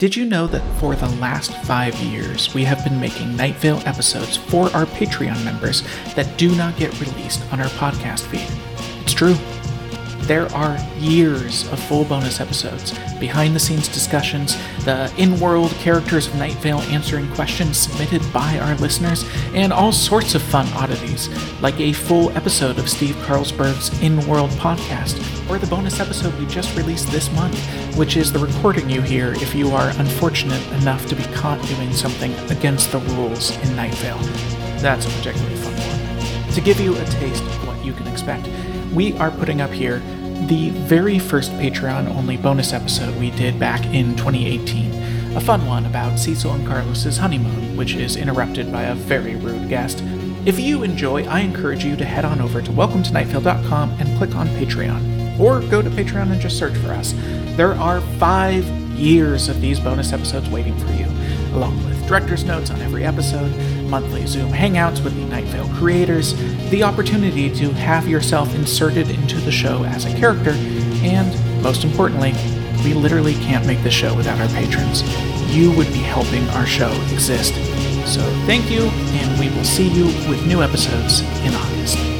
Did you know that for the last five years, we have been making Night Vale episodes for our Patreon members that do not get released on our podcast feed? It's true. There are years of full bonus episodes, behind the scenes discussions, the in world characters of Night Vale answering questions submitted by our listeners, and all sorts of fun oddities, like a full episode of Steve Carlsberg's In World podcast, or the bonus episode we just released this month, which is the recording you hear if you are unfortunate enough to be caught doing something against the rules in Night Vale. That's a particularly fun one. To give you a taste of what you can expect, we are putting up here the very first Patreon only bonus episode we did back in 2018. A fun one about Cecil and Carlos's honeymoon, which is interrupted by a very rude guest. If you enjoy, I encourage you to head on over to welcometonightvale.com and click on Patreon. Or go to Patreon and just search for us. There are five years of these bonus episodes waiting for you, along with director's notes on every episode, monthly Zoom hangouts with the Night Vale creators, the opportunity to have yourself inserted into the show as a character, and, most importantly, we literally can't make the show without our patrons. You would be helping our show exist. So thank you, and we will see you with new episodes in August.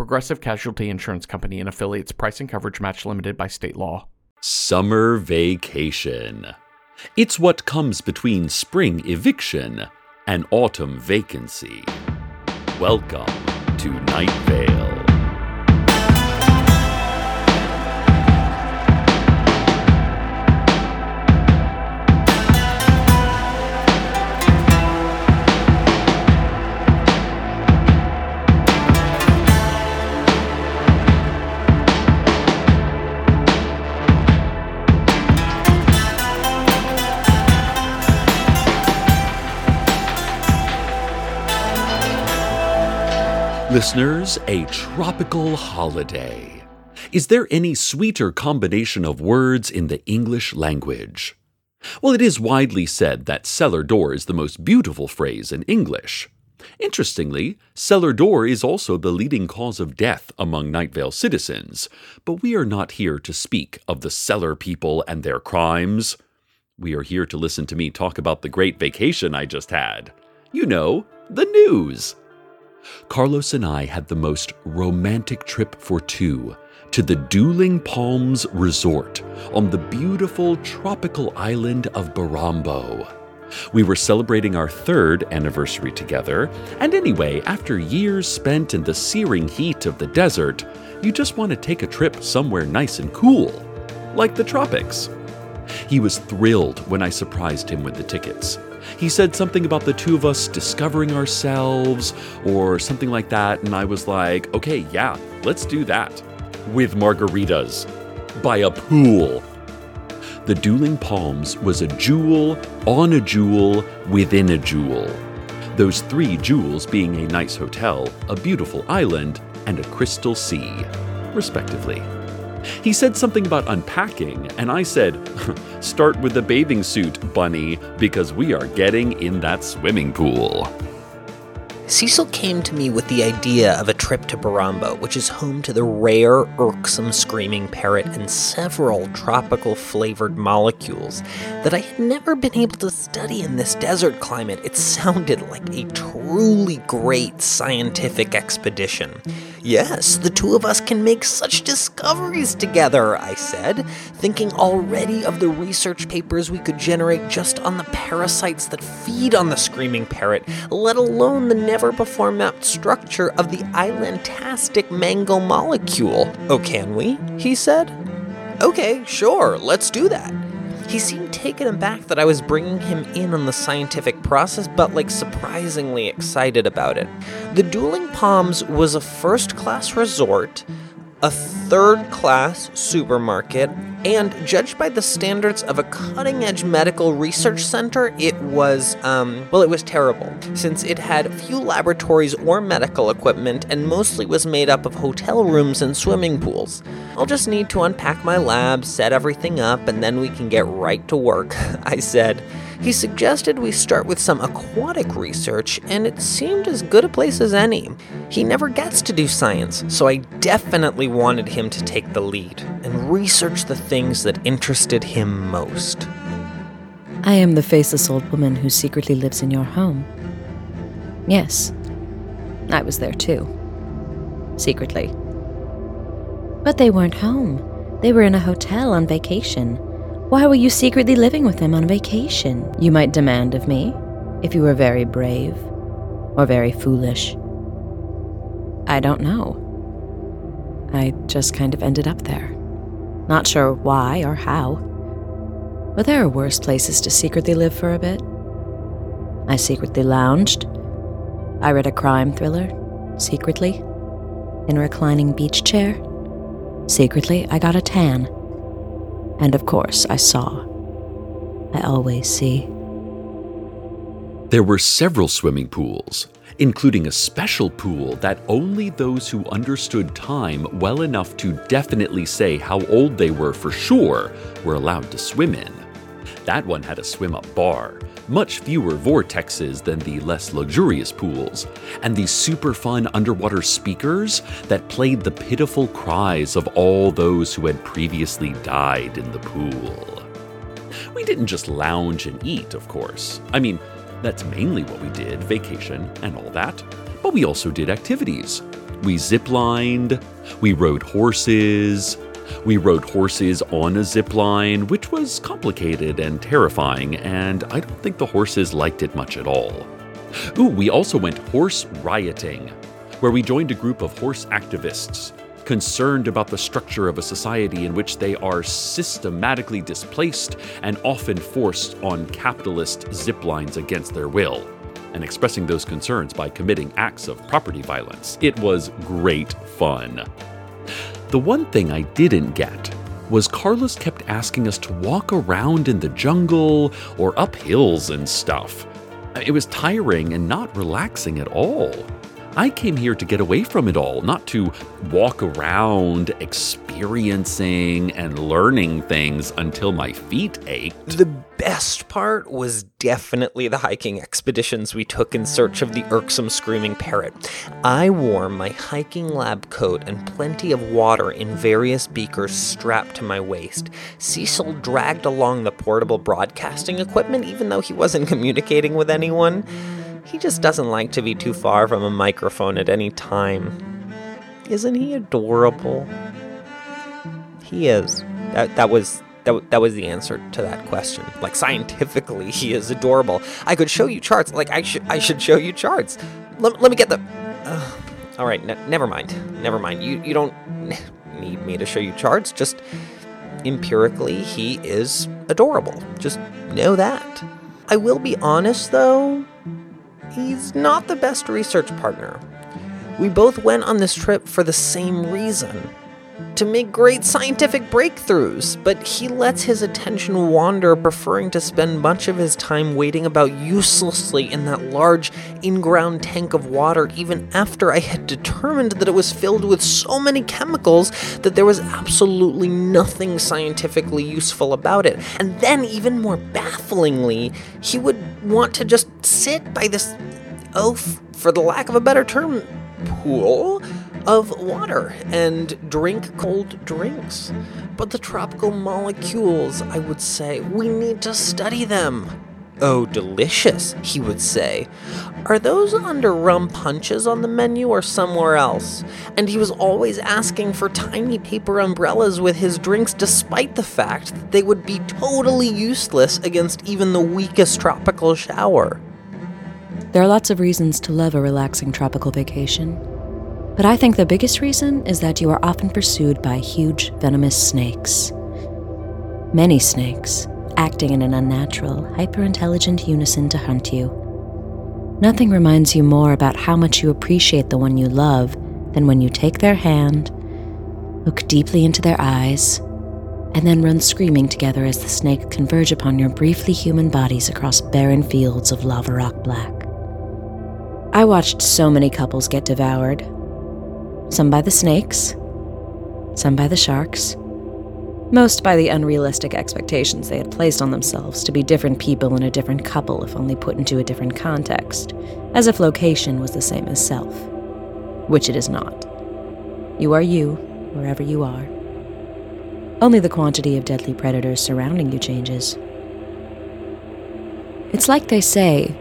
Progressive Casualty Insurance Company and affiliates. Price and coverage match limited by state law. Summer vacation. It's what comes between spring eviction and autumn vacancy. Welcome to Night Vale. Listeners, a tropical holiday. Is there any sweeter combination of words in the English language? Well, it is widely said that cellar door is the most beautiful phrase in English. Interestingly, cellar door is also the leading cause of death among Night Vale citizens, but we are not here to speak of the cellar people and their crimes. We are here to listen to me talk about the great vacation I just had. You know, the news. Carlos and I had the most romantic trip for two to the Dueling Palms Resort on the beautiful tropical island of Barambo. We were celebrating our third anniversary together, and anyway, after years spent in the searing heat of the desert, you just want to take a trip somewhere nice and cool, like the tropics. He was thrilled when I surprised him with the tickets. He said something about the two of us discovering ourselves or something like that, and I was like, okay, yeah, let's do that. With margaritas. By a pool. The Dueling Palms was a jewel on a jewel within a jewel. Those three jewels being a nice hotel, a beautiful island, and a crystal sea, respectively. He said something about unpacking, and I said, Start with the bathing suit, Bunny, because we are getting in that swimming pool. Cecil came to me with the idea of a trip to Barambo, which is home to the rare, irksome screaming parrot and several tropical flavored molecules that I had never been able to study in this desert climate. It sounded like a truly great scientific expedition. Yes, the two of us can make such discoveries together, I said, thinking already of the research papers we could generate just on the parasites that feed on the screaming parrot, let alone the never before mapped structure of the islandtastic mango molecule. Oh, can we? He said. Okay, sure, let's do that. He seemed taken aback that I was bringing him in on the scientific process, but like surprisingly excited about it. The Dueling Palms was a first class resort, a third class supermarket, And judged by the standards of a cutting edge medical research center, it was, um, well, it was terrible, since it had few laboratories or medical equipment and mostly was made up of hotel rooms and swimming pools. I'll just need to unpack my lab, set everything up, and then we can get right to work, I said. He suggested we start with some aquatic research, and it seemed as good a place as any. He never gets to do science, so I definitely wanted him to take the lead and research the things that interested him most. I am the faceless old woman who secretly lives in your home. Yes, I was there too. Secretly. But they weren't home. They were in a hotel on vacation. Why were you secretly living with them on vacation? You might demand of me, if you were very brave or very foolish. I don't know. I just kind of ended up there. Not sure why or how. But there are worse places to secretly live for a bit. I secretly lounged. I read a crime thriller, secretly, in a reclining beach chair. Secretly, I got a tan. And of course, I saw. I always see. There were several swimming pools, including a special pool that only those who understood time well enough to definitely say how old they were for sure were allowed to swim in. That one had a swim up bar, much fewer vortexes than the less luxurious pools, and these super fun underwater speakers that played the pitiful cries of all those who had previously died in the pool. We didn't just lounge and eat, of course. I mean, that's mainly what we did vacation and all that. But we also did activities. We ziplined, we rode horses, we rode horses on a zip line, which was complicated and terrifying, and I don't think the horses liked it much at all. Ooh, we also went horse rioting, where we joined a group of horse activists concerned about the structure of a society in which they are systematically displaced and often forced on capitalist zip lines against their will, and expressing those concerns by committing acts of property violence. It was great fun. The one thing I didn't get was Carlos kept asking us to walk around in the jungle or up hills and stuff. It was tiring and not relaxing at all. I came here to get away from it all, not to walk around experiencing and learning things until my feet ached. The best part was definitely the hiking expeditions we took in search of the irksome screaming parrot. I wore my hiking lab coat and plenty of water in various beakers strapped to my waist. Cecil dragged along the portable broadcasting equipment even though he wasn't communicating with anyone. He just doesn't like to be too far from a microphone at any time. Isn't he adorable? He is. That, that was that, that was the answer to that question. Like scientifically, he is adorable. I could show you charts. Like I should I should show you charts. Let, let me get the. Uh, all right, never mind. Never mind. You you don't need me to show you charts. Just empirically, he is adorable. Just know that. I will be honest though he's not the best research partner. We both went on this trip for the same reason to make great scientific breakthroughs, but he lets his attention wander, preferring to spend much of his time waiting about uselessly in that large in ground tank of water, even after I had determined that it was filled with so many chemicals that there was absolutely nothing scientifically useful about it. And then, even more bafflingly, he would want to just sit by this oaf, for the lack of a better term, pool of water and drink cold drinks. But the tropical molecules, I would say, we need to study them. Oh, delicious, he would say. Are those under rum punches on the menu or somewhere else? And he was always asking for tiny paper umbrellas with his drinks, despite the fact that they would be totally useless against even the weakest tropical shower. There are lots of reasons to love a relaxing tropical vacation. But I think the biggest reason is that you are often pursued by huge, venomous snakes. Many snakes, acting in an unnatural, hyper intelligent unison to hunt you. Nothing reminds you more about how much you appreciate the one you love than when you take their hand, look deeply into their eyes, and then run screaming together as the snakes converge upon your briefly human bodies across barren fields of lava rock black. I watched so many couples get devoured. Some by the snakes, some by the sharks, most by the unrealistic expectations they had placed on themselves to be different people in a different couple if only put into a different context, as if location was the same as self. Which it is not. You are you, wherever you are. Only the quantity of deadly predators surrounding you changes. It's like they say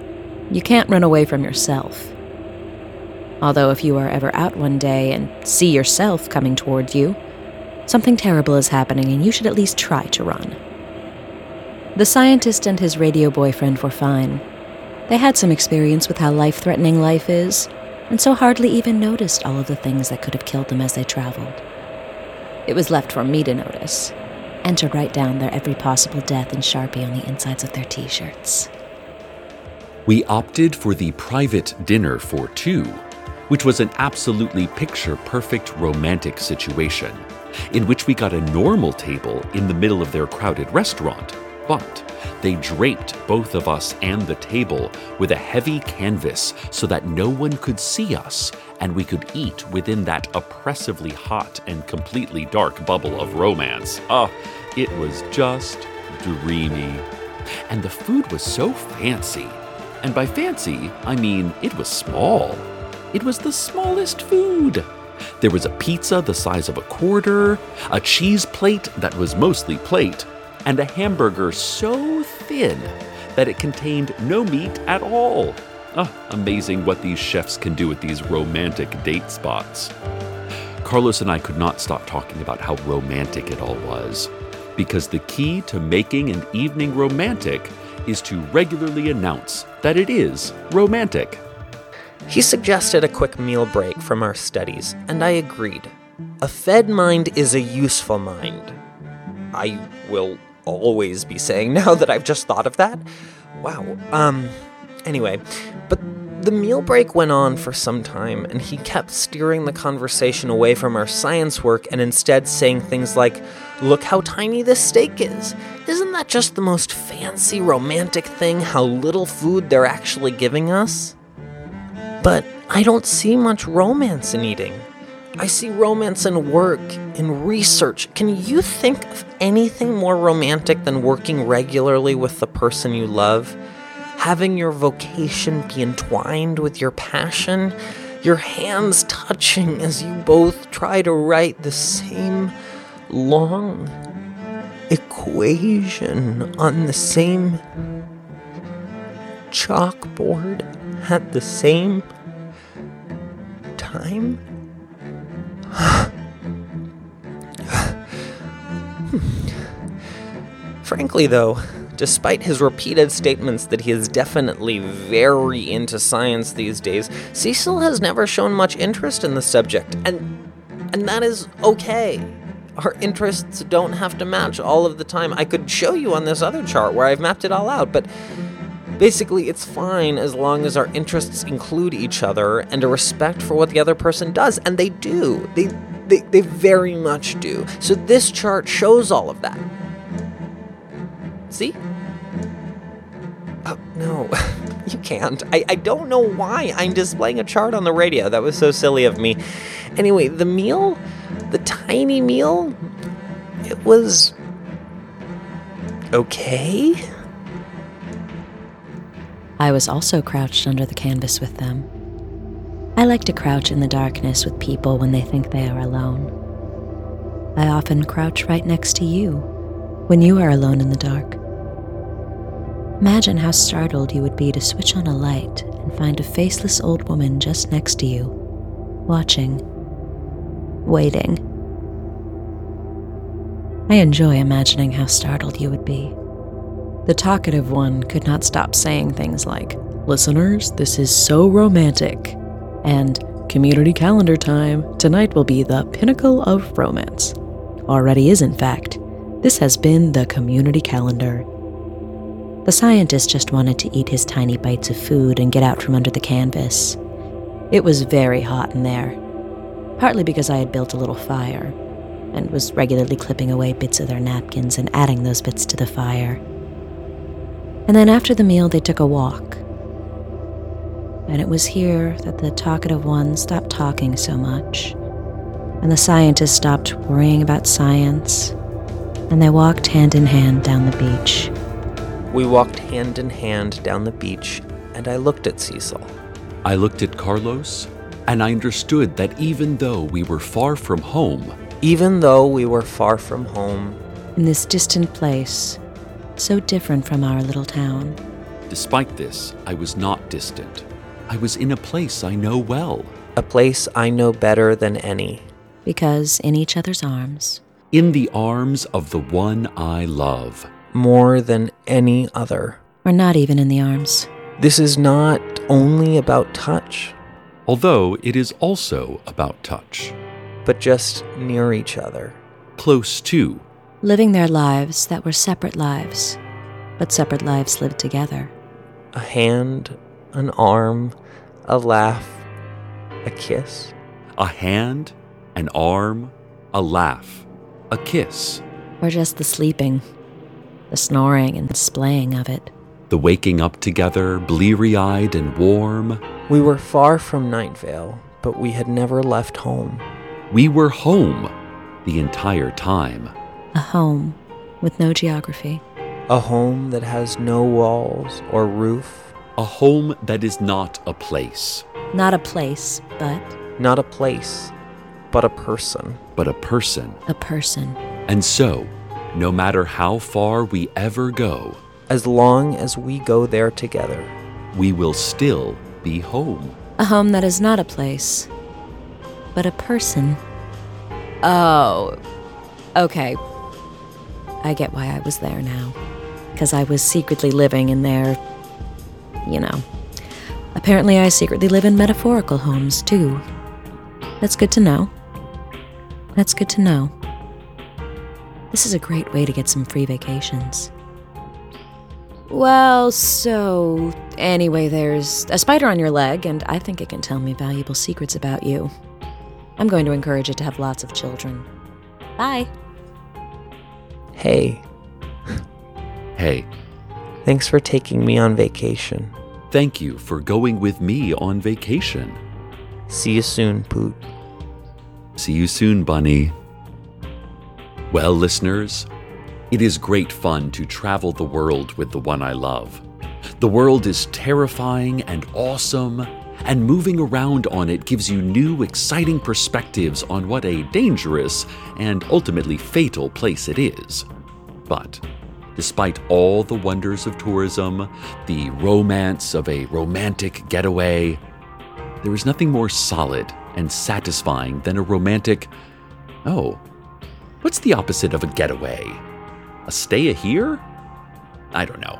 you can't run away from yourself. Although, if you are ever out one day and see yourself coming toward you, Something terrible is happening, and you should at least try to run. The scientist and his radio boyfriend were fine. They had some experience with how life threatening life is, and so hardly even noticed all of the things that could have killed them as they traveled. It was left for me to notice, and to write down their every possible death in Sharpie on the insides of their t shirts. We opted for the private dinner for two, which was an absolutely picture perfect romantic situation in which we got a normal table in the middle of their crowded restaurant, but they draped both of us and the table with a heavy canvas so that no one could see us and we could eat within that oppressively hot and completely dark bubble of romance. Ah, it was just dreamy. And the food was so fancy. And by fancy, I mean it was small. It was the smallest food. There was a pizza the size of a quarter, a cheese plate that was mostly plate, and a hamburger so thin that it contained no meat at all. Ah, amazing what these chefs can do with these romantic date spots. Carlos and I could not stop talking about how romantic it all was, because the key to making an evening romantic is to regularly announce that it is romantic. He suggested a quick meal break from our studies, and I agreed. A fed mind is a useful mind. I will always be saying now that I've just thought of that. Wow. Um, anyway, but the meal break went on for some time, and he kept steering the conversation away from our science work and instead saying things like, Look how tiny this steak is. Isn't that just the most fancy romantic thing how little food they're actually giving us? But I don't see much romance in eating. I see romance in work, in research. Can you think of anything more romantic than working regularly with the person you love? Having your vocation be entwined with your passion? Your hands touching as you both try to write the same long equation on the same chalkboard at the same time? Frankly, though, despite his repeated statements that he is definitely very into science these days, Cecil has never shown much interest in the subject, and and that is okay. Our interests don't have to match all of the time. I could show you on this other chart where I've mapped it all out, but Basically, it's fine as long as our interests include each other and a respect for what the other person does. And they do. They, they, they very much do. So this chart shows all of that. See? Oh, no. you can't. I, I don't know why I'm displaying a chart on the radio. That was so silly of me. Anyway, the meal, the tiny meal, it was okay. I was also crouched under the canvas with them. I like to crouch in the darkness with people when they think they are alone. I often crouch right next to you when you are alone in the dark. Imagine how startled you would be to switch on a light and find a faceless old woman just next to you, watching, waiting. I enjoy imagining how startled you would be. The talkative one could not stop saying things like, Listeners, this is so romantic, and community calendar time. Tonight will be the pinnacle of romance. Already is, in fact. This has been the community calendar. The scientist just wanted to eat his tiny bites of food and get out from under the canvas. It was very hot in there, partly because I had built a little fire, and was regularly clipping away bits of their napkins and adding those bits to the fire. And then after the meal, they took a walk. And it was here that the talkative one stopped talking so much, and the scientists stopped worrying about science, and they walked hand in hand down the beach. We walked hand in hand down the beach, and I looked at Cecil. I looked at Carlos, and I understood that even though we were far from home, Even though we were far from home, In this distant place, so different from our little town, despite this, I was not distant. I was in a place I know well, a place I know better than any. because in each other's arms, in the arms of the one I love. more than any other. or not even in the arms, This is not only about touch, Although it is also about touch, but just near each other. close to, living their lives that were separate lives, but separate lives lived together. A hand, an arm, a laugh, a kiss. a hand, an arm, a laugh, a kiss, Or just the sleeping, the snoring and splaying of it. the waking up together, bleary eyed and warm. We were far from Night Vale, but we had never left home. We were home the entire time. A home with no geography. A home that has no walls or roof, A home that is not a place, Not a place, but not a place, but a person. but a person. a person. And so, no matter how far we ever go, As long as we go there together. we will still be home. A home that is not a place, but a person. Oh, okay. I get why I was there now. Because I was secretly living in their. You know. Apparently, I secretly live in metaphorical homes, too. That's good to know. That's good to know. This is a great way to get some free vacations. Well, so anyway, there's a spider on your leg, and I think it can tell me valuable secrets about you. I'm going to encourage it to have lots of children. Bye. Hey, Hey, thanks for taking me on vacation. thank you for going with me on vacation. See you soon, Poot. See you soon, Bunny. Well, listeners, it is great fun to travel the world with the one I love. The world is terrifying and awesome, and moving around on it gives you new, exciting perspectives on what a dangerous and ultimately fatal place it is. But despite all the wonders of tourism, the romance of a romantic getaway, there is nothing more solid and satisfying than a romantic. Oh, what's the opposite of a getaway? A stay a here? I don't know.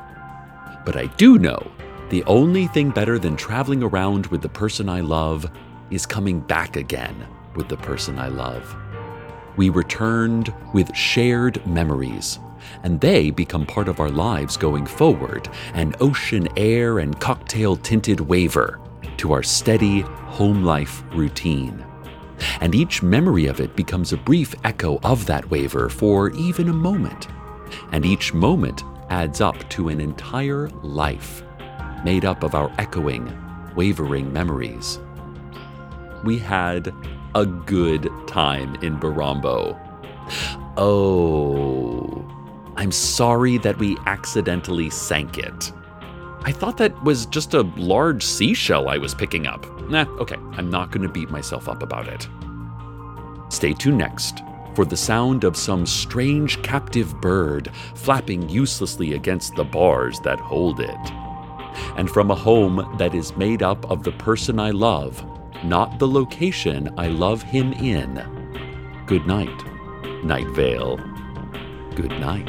But I do know the only thing better than traveling around with the person I love is coming back again with the person I love. We returned with shared memories, and they become part of our lives going forward an ocean air and cocktail tinted waver to our steady home life routine. And each memory of it becomes a brief echo of that waver for even a moment. And each moment adds up to an entire life made up of our echoing, wavering memories. We had a good time in Barambo. Oh, I'm sorry that we accidentally sank it. I thought that was just a large seashell I was picking up. Nah, okay, I'm not going to beat myself up about it. Stay tuned next for the sound of some strange captive bird flapping uselessly against the bars that hold it. And from a home that is made up of the person I love, not the location I love him in. Good night, Night Vale. Good night.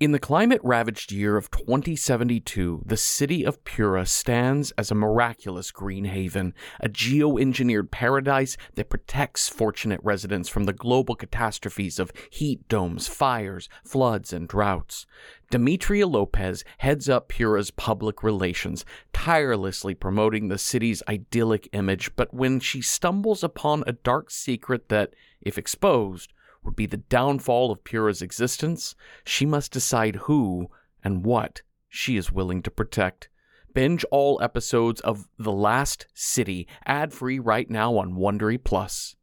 In the climate ravaged year of 2072, the city of Pura stands as a miraculous green haven, a geo-engineered paradise that protects fortunate residents from the global catastrophes of heat domes, fires, floods, and droughts. Demetria Lopez heads up Pura's public relations, tirelessly promoting the city's idyllic image, but when she stumbles upon a dark secret that, if exposed, would be the downfall of Pura's existence, she must decide who and what she is willing to protect. Binge all episodes of The Last City ad free right now on Wondery Plus.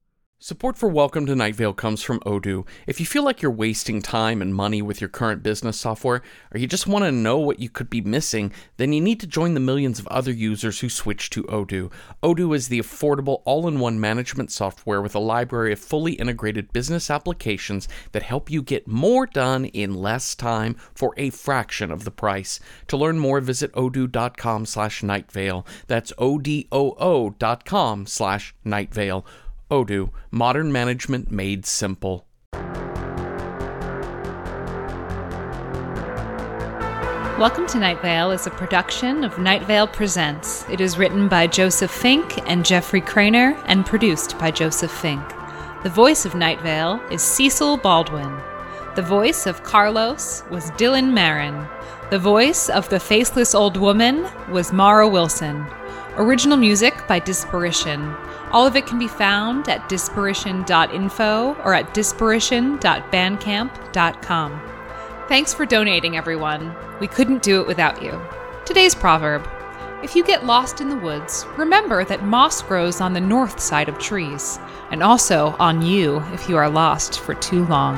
Support for Welcome to Night Vale comes from Odoo. If you feel like you're wasting time and money with your current business software, or you just want to know what you could be missing, then you need to join the millions of other users who switch to Odoo. Odoo is the affordable all in one management software with a library of fully integrated business applications that help you get more done in less time for a fraction of the price. To learn more, visit odoo.com slash nightvale. That's O-D-O-O dot com slash nightvale. Odoo, modern management made simple. Welcome to Night Vale is a production of Night Vale Presents. It is written by Joseph Fink and Jeffrey Cranor and produced by Joseph Fink. The voice of Night Vale is Cecil Baldwin. The voice of Carlos was Dylan Marron. The voice of the faceless old woman was Mara Wilson. Original music by Disparition. All of it can be found at disparition.info or at disparition.bandcamp.com. Thanks for donating, everyone. We couldn't do it without you. Today's proverb If you get lost in the woods, remember that moss grows on the north side of trees, and also on you if you are lost for too long.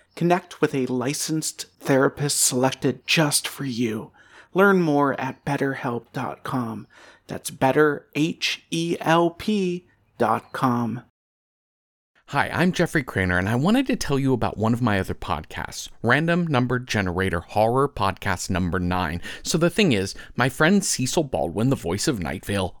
Connect with a licensed therapist selected just for you. Learn more at betterhelp.com. That's better, H E L P.com. Hi, I'm Jeffrey Cranor, and I wanted to tell you about one of my other podcasts, Random Number Generator Horror Podcast Number 9. So the thing is, my friend Cecil Baldwin, the voice of Night Vale,